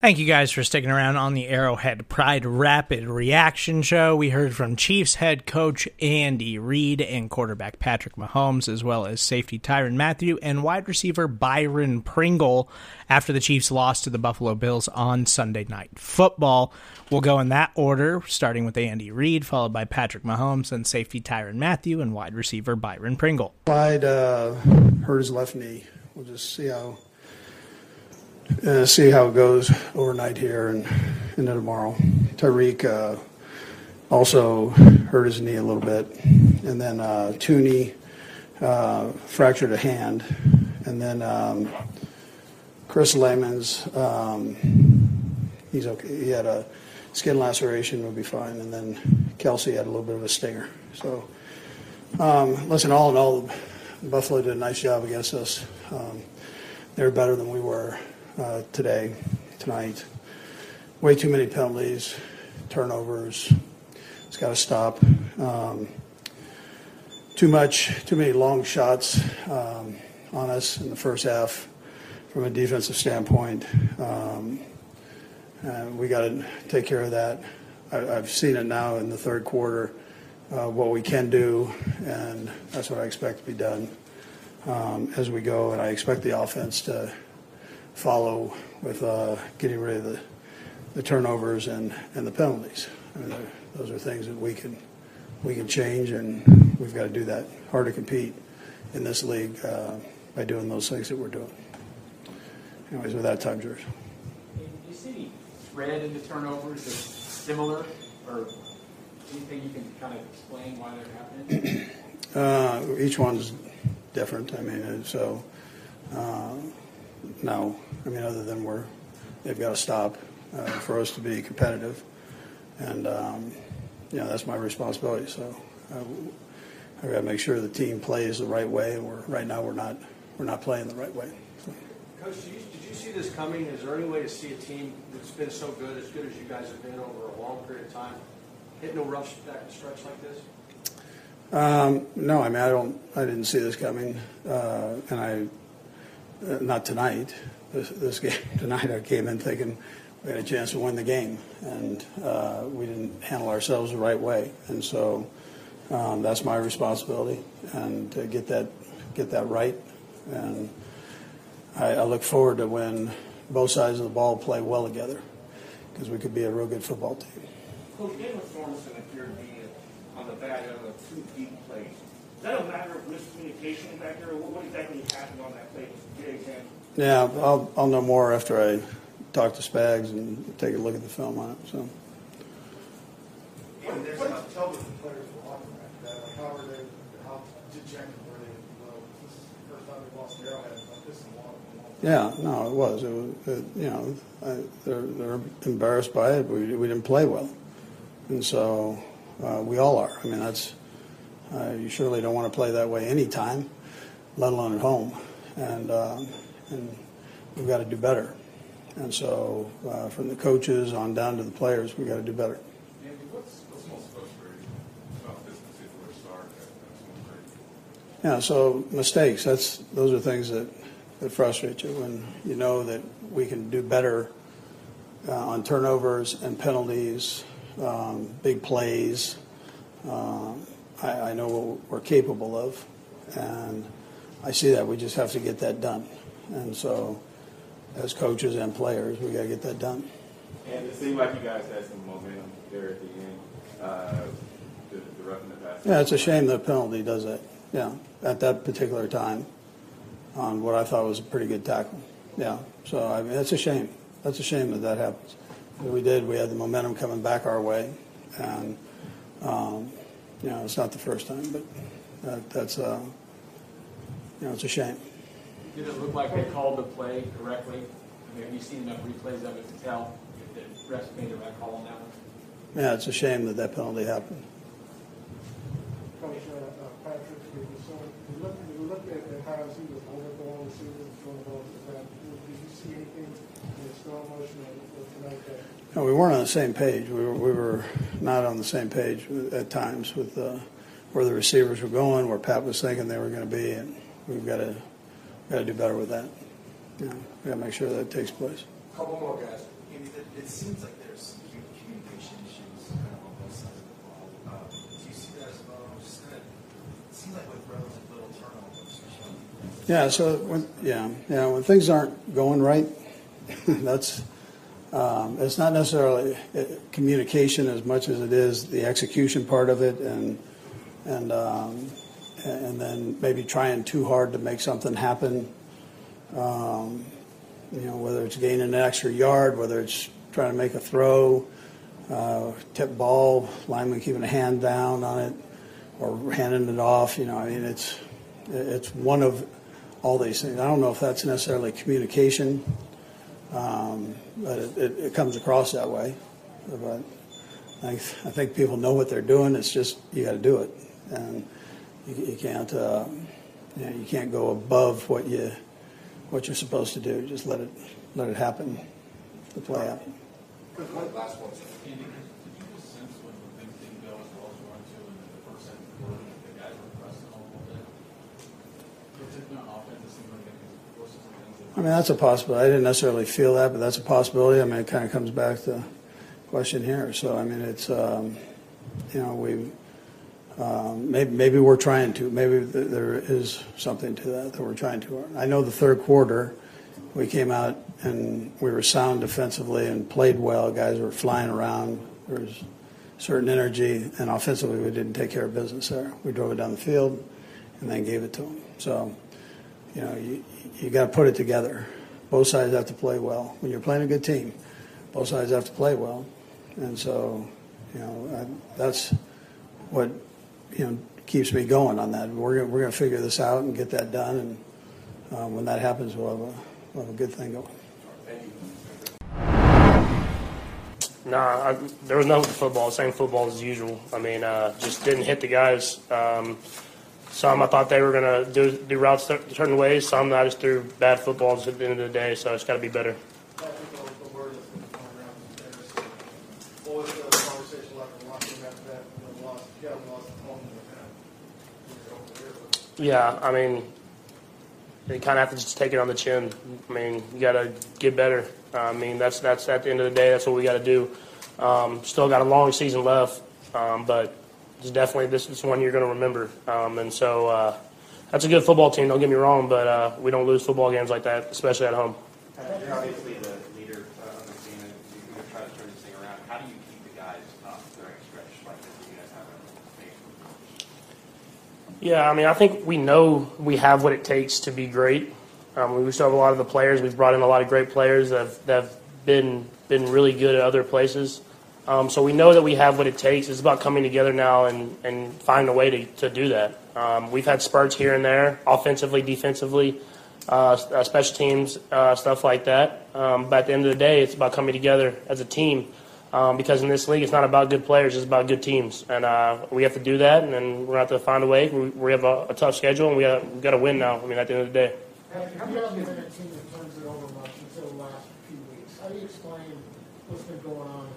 Thank you guys for sticking around on the Arrowhead Pride Rapid Reaction Show. We heard from Chiefs head coach Andy Reid and quarterback Patrick Mahomes, as well as safety Tyrann Mathieu and wide receiver Byron Pringle after the Chiefs lost to the Buffalo Bills on Sunday Night Football. We'll go in that order, starting with Andy Reid, followed by Patrick Mahomes, and safety Tyrann Mathieu and wide receiver Byron Pringle. Clyde uh, hurt his left knee. We'll just see how uh, see how it goes overnight here and into tomorrow. Tyreek uh, also hurt his knee a little bit, and then uh, Thuney uh, fractured a hand, and then um, Chris Lammons um, he's okay. He had a skin laceration, will be fine, and then Kelce had a little bit of a stinger. So, um, listen, all in all, Buffalo did a nice job against us. Um, they were better than we were uh, today, tonight. Way too many penalties, turnovers. It's got to stop. Um, too much, too many long shots um, on us in the first half from a defensive standpoint. Um, and we got to take care of that. I, have seen it now in the third quarter, uh, what we can do, and that's what I expect to be done um, as we go. And I expect the offense to follow with uh, getting rid of the, the turnovers and, and the penalties. I mean, those are things that we can we can change, and we've got to do that. Hard to compete in this league uh, by doing those things that we're doing. Anyways, with that time, George. Do you see any thread in the turnovers that's similar, or anything you can kind of explain why they're happening? Uh, each one's different. I mean, so uh, no. I mean, other than we're they've got to stop uh, for us to be competitive, and um, you know that's my responsibility. So uh, I've got to make sure the team plays the right way, and we're right now we're not we're not playing the right way. So. Coach, did you, did you see this coming? Is there any way to see a team that's been so good, as good as you guys have been over a long period of time, hitting a rough stretch like this? Um, no, I mean I don't. I didn't see this coming, uh, and I not tonight. This, this game tonight, I came in thinking we had a chance to win the game, and uh, we didn't handle ourselves the right way, and so um, that's my responsibility, and to get that get that right, and I, I look forward to when both sides of the ball play well together, because we could be a real good football team. Appeared to be on the of two deep plays. Is that a matter of miscommunication back there, or what exactly happened on that play? Yeah, I'll, I'll know more after I talk to Spags and take a look at the film on it. So. What, what tell the players were walking back that? Like how were they? How dejected were they? Well, this is the first time they've lost Arrowhead like this in a while. Yeah, no, it was. It was, it, you know, I, they're they're embarrassed by it. We we didn't play well, and so uh, we all are. I mean, that's uh, you surely don't want to play that way anytime, let alone at home, and um, and we've got to do better. And so, uh, from the coaches on down to the players, we've got to do better. Andy, what's, what's most frustrating about this particular start Yeah, so mistakes, that's, those are things that, that frustrate you when you know that we can do better uh, on turnovers and penalties, um, big plays. Um, I, I know what we're capable of, and I see that. We just have to get that done. And so, as coaches and players, we got to get that done. And it seemed like you guys had some momentum there at the end, uh, the, the roughing the pass. Yeah, it's a shame the penalty does that. Yeah, at that particular time, on what I thought was a pretty good tackle. Yeah, so I mean, that's a shame. That's a shame that that happens. We did. We had the momentum coming back our way, and um, you know, it's not the first time, but that, that's uh, you know, it's a shame. Did it look like they called the play correctly? I mean, have you seen enough replays of it to tell if the refs made the right call on that one? Yeah, it's a shame that that penalty happened. Coach uh, uh, Patrick, so you look, you look at, at how he was holding the ball, throwing the ball to the back. Did you see anything in the slow motion of, of tonight that? No, we weren't on the same page. We were, we were not on the same page at times with uh, where the receivers were going, where Pat was thinking they were going to be, and we've got to got to do better with that. You know, we got to make sure that takes place. A Couple more guys. Andy, it, it seems like there's some communication issues kind of on both sides of the ball. Um, do you see that as well? Just kind of, it seems like with relative little turnovers. Yeah. So when yeah yeah when things aren't going right, that's um, it's not necessarily uh, communication as much as it is the execution part of it and and um, and then maybe trying too hard to make something happen. Um, you know, whether it's gaining an extra yard, whether it's trying to make a throw, uh, tip ball, lineman keeping a hand down on it, or handing it off. You know, I mean, it's it's one of all these things. I don't know if that's necessarily communication, um, but it, it, it, comes across that way. But I, I think people know what they're doing. It's just you got to do it, and you, you can't uh, you, know, you can't go above what you what you're supposed to do. Just let it let it happen. The play. One last one. Did you just sense when things didn't go as well as the first the guys were pressing a little bit? Particularly on offense, it seemed like it was forces and things. I mean, that's a possibility. I didn't necessarily feel that, but that's a possibility. I mean, it kind of comes back to the question here. So, I mean, it's, um, you know, we um, maybe, maybe we're trying to. Maybe th- there is something to that that we're trying to. I know the third quarter, we came out and we were sound defensively and played well. Guys were flying around. There was certain energy, and offensively, we didn't take care of business there. We drove it down the field and then gave it to them. So, you know, you, you got to put it together. Both sides have to play well. When you're playing a good team, both sides have to play well. And so, you know, I, that's what, you know, keeps me going on that. We're gonna, we're going to figure this out and get that done. And um, when that happens, we'll have, a, we'll have a good thing going. Nah, I, there was nothing football. Same football as usual. I mean, uh, just didn't hit the guys. Um, some I thought they were gonna do do routes cer- certain ways. Some I just threw bad footballs at the end of the day. So it's got to be better. Yeah, I mean, you kind of have to just take it on the chin. I mean, you got to get better. I mean, that's that's at the end of the day, that's what we got to do. Um, still got a long season left, um, but it's definitely this is one you're going to remember. Um, and so uh, that's a good football team. Don't get me wrong, but uh, we don't lose football games like that, especially at home. You're obviously the leader uh, on the team, and you're going to try to turn this thing around. How do you keep the guys up during a stretch like this that you guys have in Yeah, I mean, I think we know we have what it takes to be great. Um, we still have a lot of the players. We've brought in a lot of great players that have, that have been been really good at other places. Um, so we know that we have what it takes. It's about coming together now and, and finding a way to, to do that. Um, we've had spurts here and there, offensively, defensively, uh, uh, special teams, uh, stuff like that. Um, but at the end of the day, it's about coming together as a team. Um, because in this league, it's not about good players; it's about good teams, and uh, we have to do that. And then we're going to have to find a way. We, we have a, a tough schedule, and we got we to win now. I mean, at the end of the day. How do you have been a team that turns it over much until the last few weeks? How do you explain what's been going on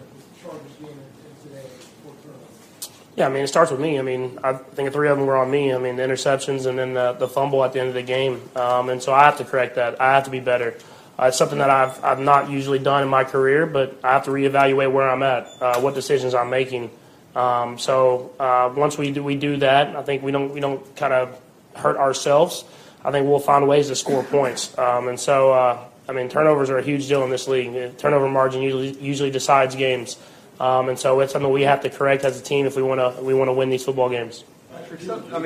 today, four turnovers? Yeah, I mean, it starts with me. I mean, I think three of them were on me. I mean, the interceptions and then the, the fumble at the end of the game. Um, and so I have to correct that. I have to be better. Uh, it's something that I've, I've not usually done in my career, but I have to reevaluate where I'm at, uh, what decisions I'm making. Um, so uh, once we do, we do that, I think we don't we don't kind of hurt ourselves. I think we'll find ways to score points. Um, and so, uh, I mean, turnovers are a huge deal in this league. Turnover margin usually usually decides games. Um, and so it's something we have to correct as a team if we want to we want to win these football games. I mean, There's a few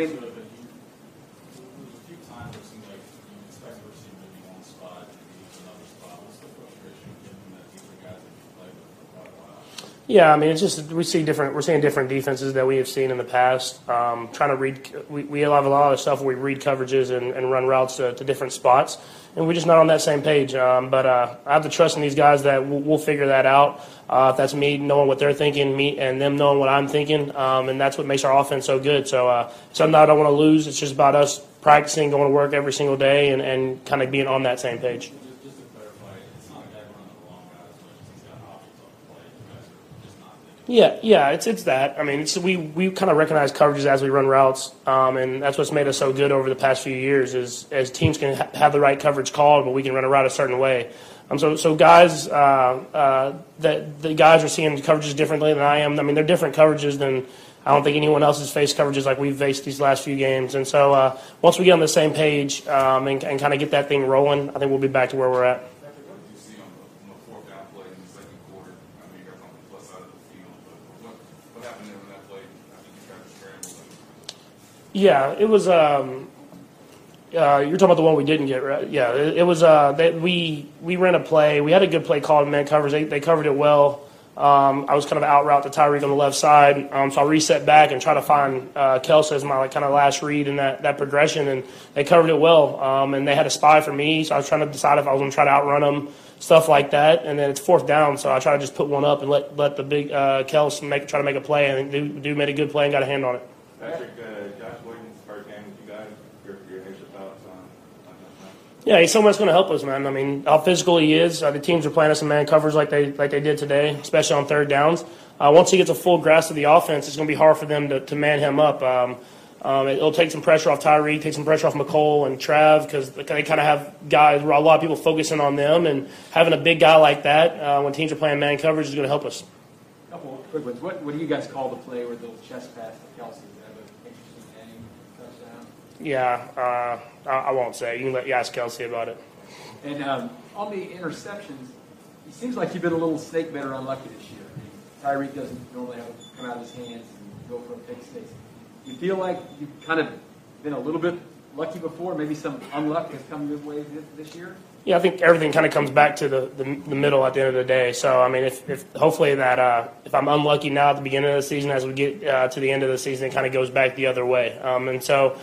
times where it seems like you expect to receive maybe one spot, and you use another spot. What's the frustration given that these are guys that you played with for quite a while? Yeah, I mean, it's just we see different. We're seeing different defenses that we have seen in the past. Um, trying to read, we, we have a lot of stuff where we read coverages and, and run routes to, to different spots, and we're just not on that same page. Um, but uh, I have to trust in these guys that we'll, we'll figure that out. Uh, if that's me knowing what they're thinking, me and them knowing what I'm thinking, um, and that's what makes our offense so good. So uh, something I don't want to lose. It's just about us practicing, going to work every single day, and, and kind of being on that same page. Just, just to clarify, it's not a guy running the long guy as much as he's got options on the play. You guys are just not thinking. Yeah, yeah, it's it's that. I mean, it's, we we kind of recognize coverages as we run routes, um, and that's what's made us so good over the past few years. Is as teams can ha- have the right coverage called, but we can run a route a certain way. Um, so so guys, uh, uh, that the guys are seeing coverages differently than I am. I mean, they're different coverages than I don't think anyone else has faced coverages like we've faced these last few games. And so uh, once we get on the same page um, and, and kind of get that thing rolling, I think we'll be back to where we're at. What did you see on the, on the fourth down play in the second quarter? I know you guys on the plus side of the field, but what, what happened there when that play? I think you guys scrambled. And, Yeah, it was. Um, uh, you're talking about the one we didn't get right. Yeah, it, it was. Uh, they, we we ran a play. We had a good play called man covers. They, they covered it well. Um, I was kind of out route to Tyreek on the left side, um, so I reset back and try to find uh, Kelce as my like, kind of last read in that, that progression, and they covered it well. Um, and they had a spy for me, so I was trying to decide if I was going to try to outrun them, stuff like that. And then it's fourth down, so I try to just put one up and let let the big uh, Kels make try to make a play, and do do made a good play and got a hand on it. Patrick, uh, Josh Williams, first game with you guys. Your, your initial thoughts on, on this? Yeah, he's someone that's going to help us, man. I mean, how physical he is. Uh, the teams are playing us in man covers like they like they did today, especially on third downs. Uh, once he gets a full grasp of the offense, it's going to be hard for them to, to man him up. Um, um, it'll take some pressure off Tyree, take some pressure off Mecole and Trav because they kind of have guys where a lot of people focusing on them, and having a big guy like that uh, when teams are playing man coverage is going to help us. A couple of quick ones. What, what do you guys call the play where the chest pass to Kelce? Is that an interesting game touchdown? Yeah, uh, I, I won't say. You can let you ask Kelce about it. And um, on the interceptions, it seems like you've been a little snake bit or unlucky this year. Tyreek doesn't normally have come out of his hands and go for a pick six. You feel like you've kind of been a little bit lucky before. Maybe some unluck has come your way this, this year. Yeah, I think everything kind of comes back to the, the, the middle at the end of the day. So, I mean, if, if hopefully that uh, if I'm unlucky now at the beginning of the season, as we get uh, to the end of the season, it kind of goes back the other way. Um, and so,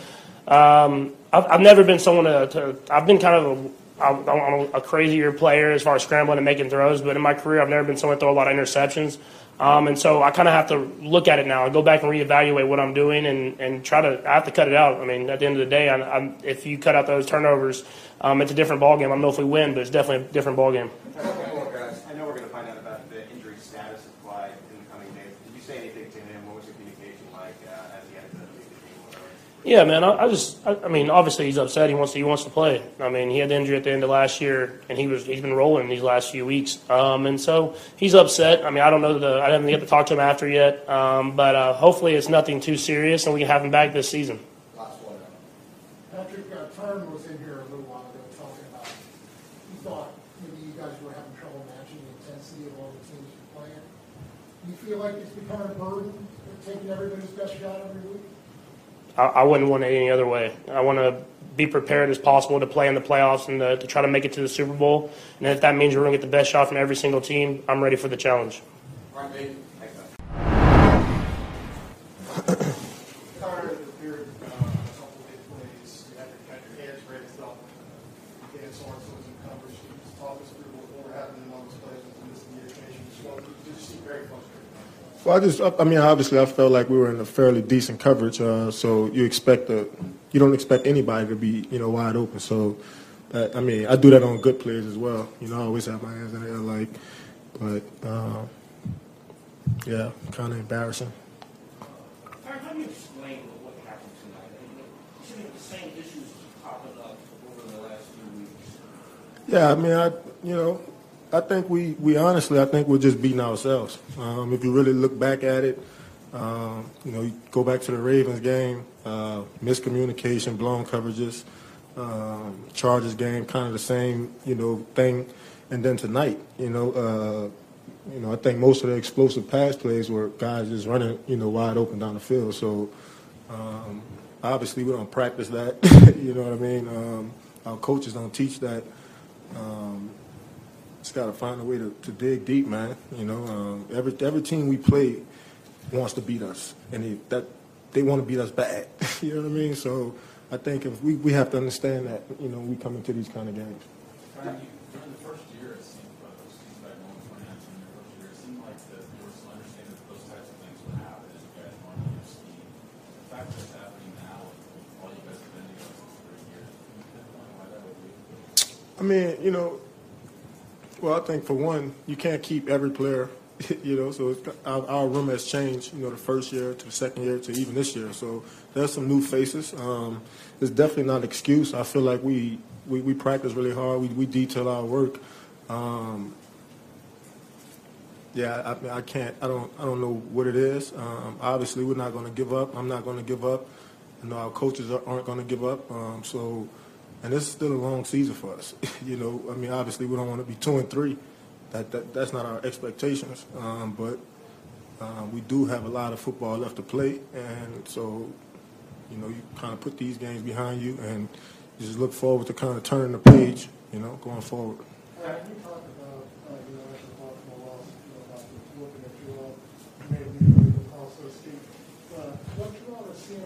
um, I've, I've never been someone to, to I've been kind of a I'm, I'm a crazier player as far as scrambling and making throws, but in my career, I've never been someone to throw a lot of interceptions. Um, and so I kind of have to look at it now and go back and reevaluate what I'm doing and, and try to, I have to cut it out. I mean, at the end of the day, I, I'm, if you cut out those turnovers, um, it's a different ballgame. I don't know if we win, but it's definitely a different ballgame. I know we're going to find out about the injury status of Clyde in the coming days. Did you say anything to him? What was the communication like uh, as he had to leave the game? Whatever? Yeah, man. I, I just, I, I mean, obviously he's upset. He wants to, he wants to play. I mean, he had the injury at the end of last year, and he was, he's been rolling these last few weeks. Um, and so he's upset. I mean, I don't know the, I haven't get to talk to him after yet. Um, but uh, hopefully it's nothing too serious, and we can have him back this season. Patrick, uh, Turn was in here a little while ago talking about, he thought maybe you guys were having trouble matching the intensity of all the teams you're playing. Do you feel like it's becoming a burden, taking everybody's best shot every week? I, I wouldn't want it any other way. I want to be prepared as possible to play in the playoffs and to, to try to make it to the Super Bowl. And if that means we're going to get the best shot from every single team, I'm ready for the challenge. All right. Thanks, man. Connor appeared, uh, a couple of big plays, you had your, had your hands raised up, you had Sorensen was in coverage, Can you just talk us through what, what happened in those plays with the miscommunication, just, well, you just seem very frustrated. Well, I just, I mean, obviously, I felt like we were in a fairly decent coverage. Uh, so you expect the, you don't expect anybody to be, you know, wide open. So, that, I mean, I do that on good players as well. You know, I always have my hands in the air, like, but uh, yeah, kind of embarrassing. How how do you explain what what happened tonight? I mean, you seem like the same issues popping up over the last few weeks. Yeah, I mean, I, you know, I think we, we honestly, I think we're just beating ourselves. Um, if you really look back at it, um, you know, you go back to the Ravens game, uh, miscommunication, blown coverages, um, Chargers game, kind of the same, you know, thing. And then tonight, you know, uh, you know, I think most of the explosive pass plays were guys just running, you know, wide open down the field. So um, obviously we don't practice that. you know what I mean? Um, our coaches don't teach that. Just got to find a way to, to dig deep, man. You know, um, every every team we play wants to beat us, and they, that they want to beat us bad. you know what I mean? So I think if we, we have to understand that, you know, we come into these kind of games. During during the first year, it seemed, but those seems like no one's finance in the first year, it seemed like that there was some understanding that those types of things would happen as you guys were your scheme. The fact that it's happening now, all you guys have been together for three years, can you pinpoint why that would be? I mean, you know, well, I think for one, you can't keep every player, you know, so our, our room has changed, you know, the first year to the second year to even this year. So there's some new faces. Um, it's definitely not an excuse. I feel like we, we, we practice really hard. We, we detail our work. Um, yeah, I, I can't, I don't, I don't know what it is. Um, obviously, we're not going to give up. I'm not going to give up. You know, our coaches are- aren't going to give up. Um, so, and this is still a long season for us. you know, I mean, obviously, we don't want to be two and three. That, that that's not our expectations. Um, but um, we do have a lot of football left to play, and so, you know, you kind of put these games behind you, and you just look forward to kind of turning the page. You know, going forward. Uh, what you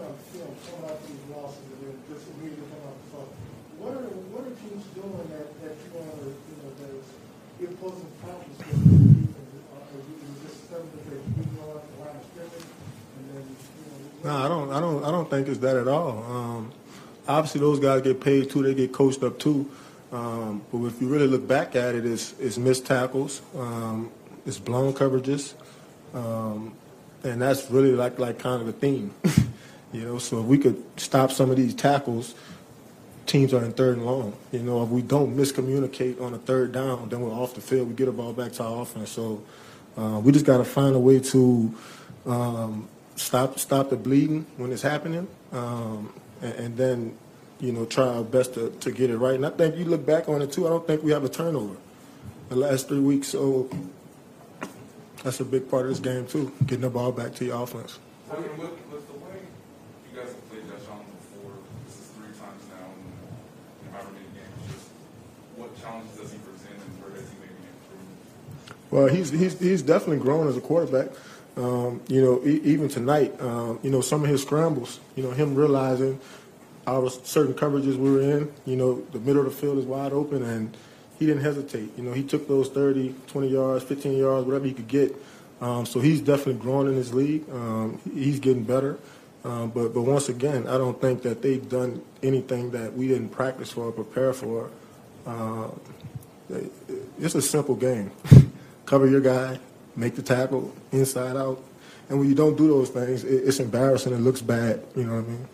on film out these losses and then just immediately phone. What are, what are teams doing that, that you all are, you know, that is imposing problems for the defense? Are you, this something that they're beating on the line of scrimmage? And then, you know. No, I don't. I don't. I don't think it's that at all. Um, obviously, those guys get paid too. They get coached up too. Um, but if you really look back at it, it's, it's missed tackles, um, it's blown coverages, um, and that's really like like kind of a theme. you know, so if we could stop some of these tackles, teams are in third and long. You know, if we don't miscommunicate on a third down, then we're off the field. We get the ball back to our offense. So uh, we just got to find a way to um, stop stop the bleeding when it's happening, um, and, and then you know try our best to, to get it right. And I think you look back on it too. I don't think we have a turnover the last three weeks. So that's a big part of this game too, getting the ball back to your offense. I mean, with, with the way you guys have played Deshaun before, this is three times now in you know, however many games, just what challenges does he present and where does he maybe improve? Well, he's he's he's definitely grown as a quarterback. Um, you know, e- even tonight, um, you know, some of his scrambles, you know, him realizing our certain coverages we were in, you know, the middle of the field is wide open and he didn't hesitate. You know, he took those 30, 20 yards, 15 yards, whatever he could get. Um, so he's definitely growing in his league. Um, he's getting better. Um, but, but once again, I don't think that they've done anything that we didn't practice for or prepare for. Uh, it's a simple game. Cover your guy, make the tackle inside out. And when you don't do those things, it, it's embarrassing. It looks bad. You know what I mean?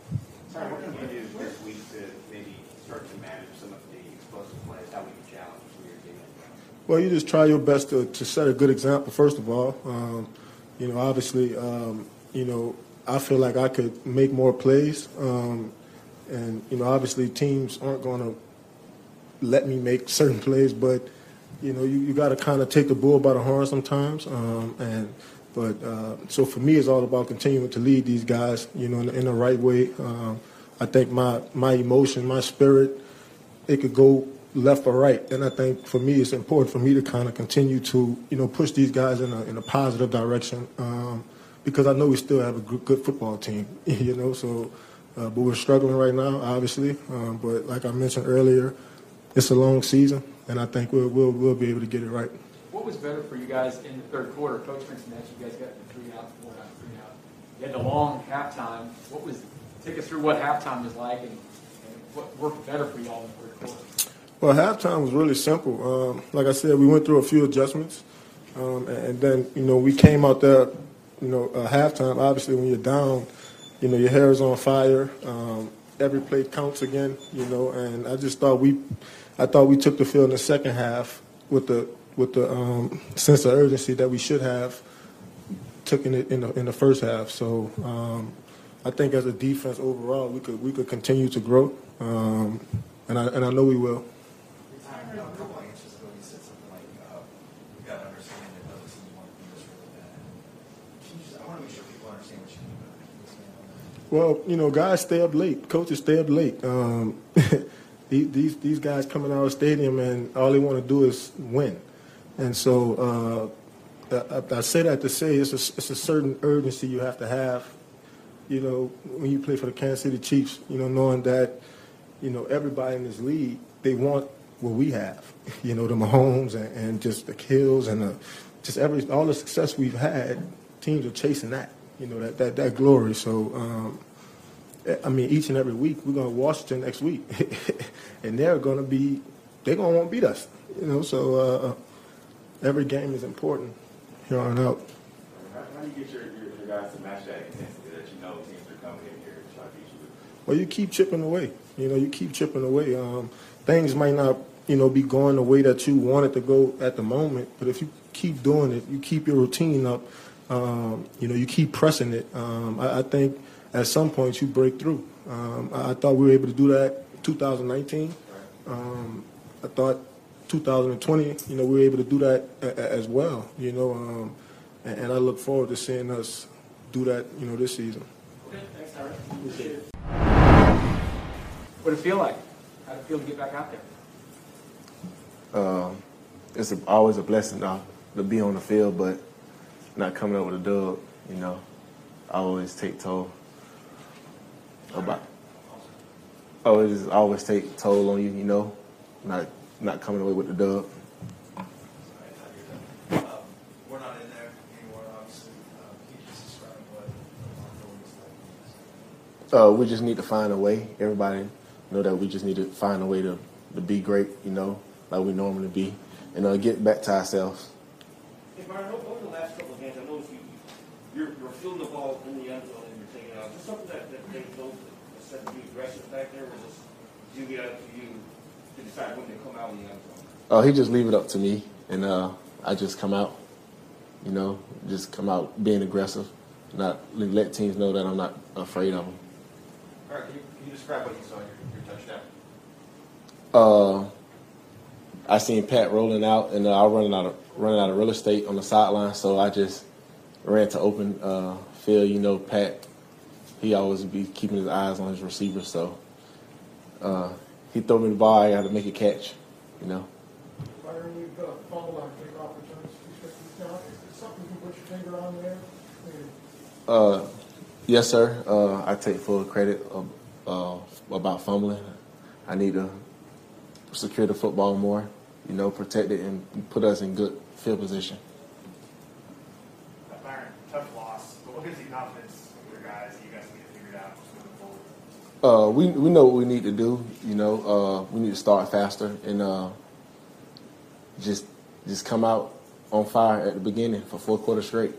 Sorry, what can you do this week to maybe start to manage some of the explosive plays? How we can challenge some of your team? Well, you just try your best to, to set a good example, first of all. Um, you know, obviously, um, you know, I feel like I could make more plays. Um, and, you know, obviously teams aren't going to let me make certain plays, but, you know, you, you got to kind of take the bull by the horn sometimes. Um, and, but, uh, so for me, it's all about continuing to lead these guys, you know, in, in the right way. Um, I think my, my emotion, my spirit, it could go left or right. And I think for me, it's important for me to kind of continue to, you know, push these guys in a, in a positive direction um, because I know we still have a good, football team, you know. So, uh, but we're struggling right now, obviously. Um, but like I mentioned earlier, it's a long season, and I think we'll we'll, we'll be able to get it right. What was better for you guys in the third quarter? Coach mentioned that you guys got the three out, four out, three out. You had the long halftime. What was? Take us through what halftime was like and, and what worked better for y'all in the third quarter. Well, halftime was really simple. Um, like I said, we went through a few adjustments, um, and, and then you know we came out there. You know, uh, halftime. Obviously, when you're down, you know your hair is on fire. Um, every play counts again. You know, and I just thought we, I thought we took the field in the second half with the with the um, sense of urgency that we should have taken it in the in the first half. So um, I think as a defense overall, we could we could continue to grow, um, and I and I know we will. Well, you know, guys stay up late. Coaches stay up late. These these these guys come in our stadium and all they want to do is win, and so uh, I, I say that to say it's a, it's a certain urgency you have to have. You know, when you play for the Kansas City Chiefs, you know, knowing that you know everybody in this league they want what we have. You know, the Mahomes and, and just the kills and the, just every all the success we've had. Teams are chasing that. You know that that that glory. So. Um, I mean, each and every week we're going to Washington next week, and they're going to be, they're going to want to beat us. You know, so uh, every game is important here on out. How, how do you get your, your, your guys to match that intensity that you know teams are coming in here to try to beat you? Well, you keep chipping away. You know, you keep chipping away. Um, things might not, you know, be going the way that you want it to go at the moment, but if you keep doing it, you keep your routine up. Um, you know, you keep pressing it. Um, I, I think at some point you break through. Um, I, I thought we were able to do that 2019. Um, I thought 2020, you know, we were able to do that a, a- as well. You know, um, and, and I look forward to seeing us do that, you know, this season. Okay, thanks, Tyler. Appreciate it. What did it feel like? How did it feel to get back out there? Um, it's a, always a blessing to, to be on the field, but not coming up with a dub, you know, I always take toll about. Oh, it just always take toll on you, you know, not not coming away with the dub. We're not in there anymore, obviously. Um, Can you just describe what the ongoing is like? Uh, we just need to find a way. Everybody know that we just need to find a way to, to be great, you know, like we normally be, and uh, get back to ourselves. Hey, Byron, over over the last couple of games, I noticed you, you're, you're fielding the ball in the end zone and you're taking it out. Is this something that, that they told, said to be aggressive back there, or do you get up to you to decide when they come out in the end zone? Oh, he just leave it up to me, and uh, I just come out, you know, just come out being aggressive, not let teams know that I'm not afraid of them. All right, can you, can you describe what you saw in your, your touchdown? Uh, I seen Pat rolling out, and uh, I running out of running out of real estate on the sideline, so I just ran to open uh, field. You know, Pat, he always be keeping his eyes on his receiver, so uh, he throw me the ball. I got to make a catch. You know. Byron, you've got fumble on kickoff returns. Now, is something you can put your finger on there? Uh, yes, sir. Uh, I take full credit of, uh, about fumbling. I need to secure the football more, you know, protect it and put us in good field position. Uh, Byron, tough loss, but what gives you confidence with your guys that you guys can get it figured out moving forward? Uh, we we know what we need to do. You know, uh, we need to start faster and uh, just just come out on fire at the beginning for four quarters straight.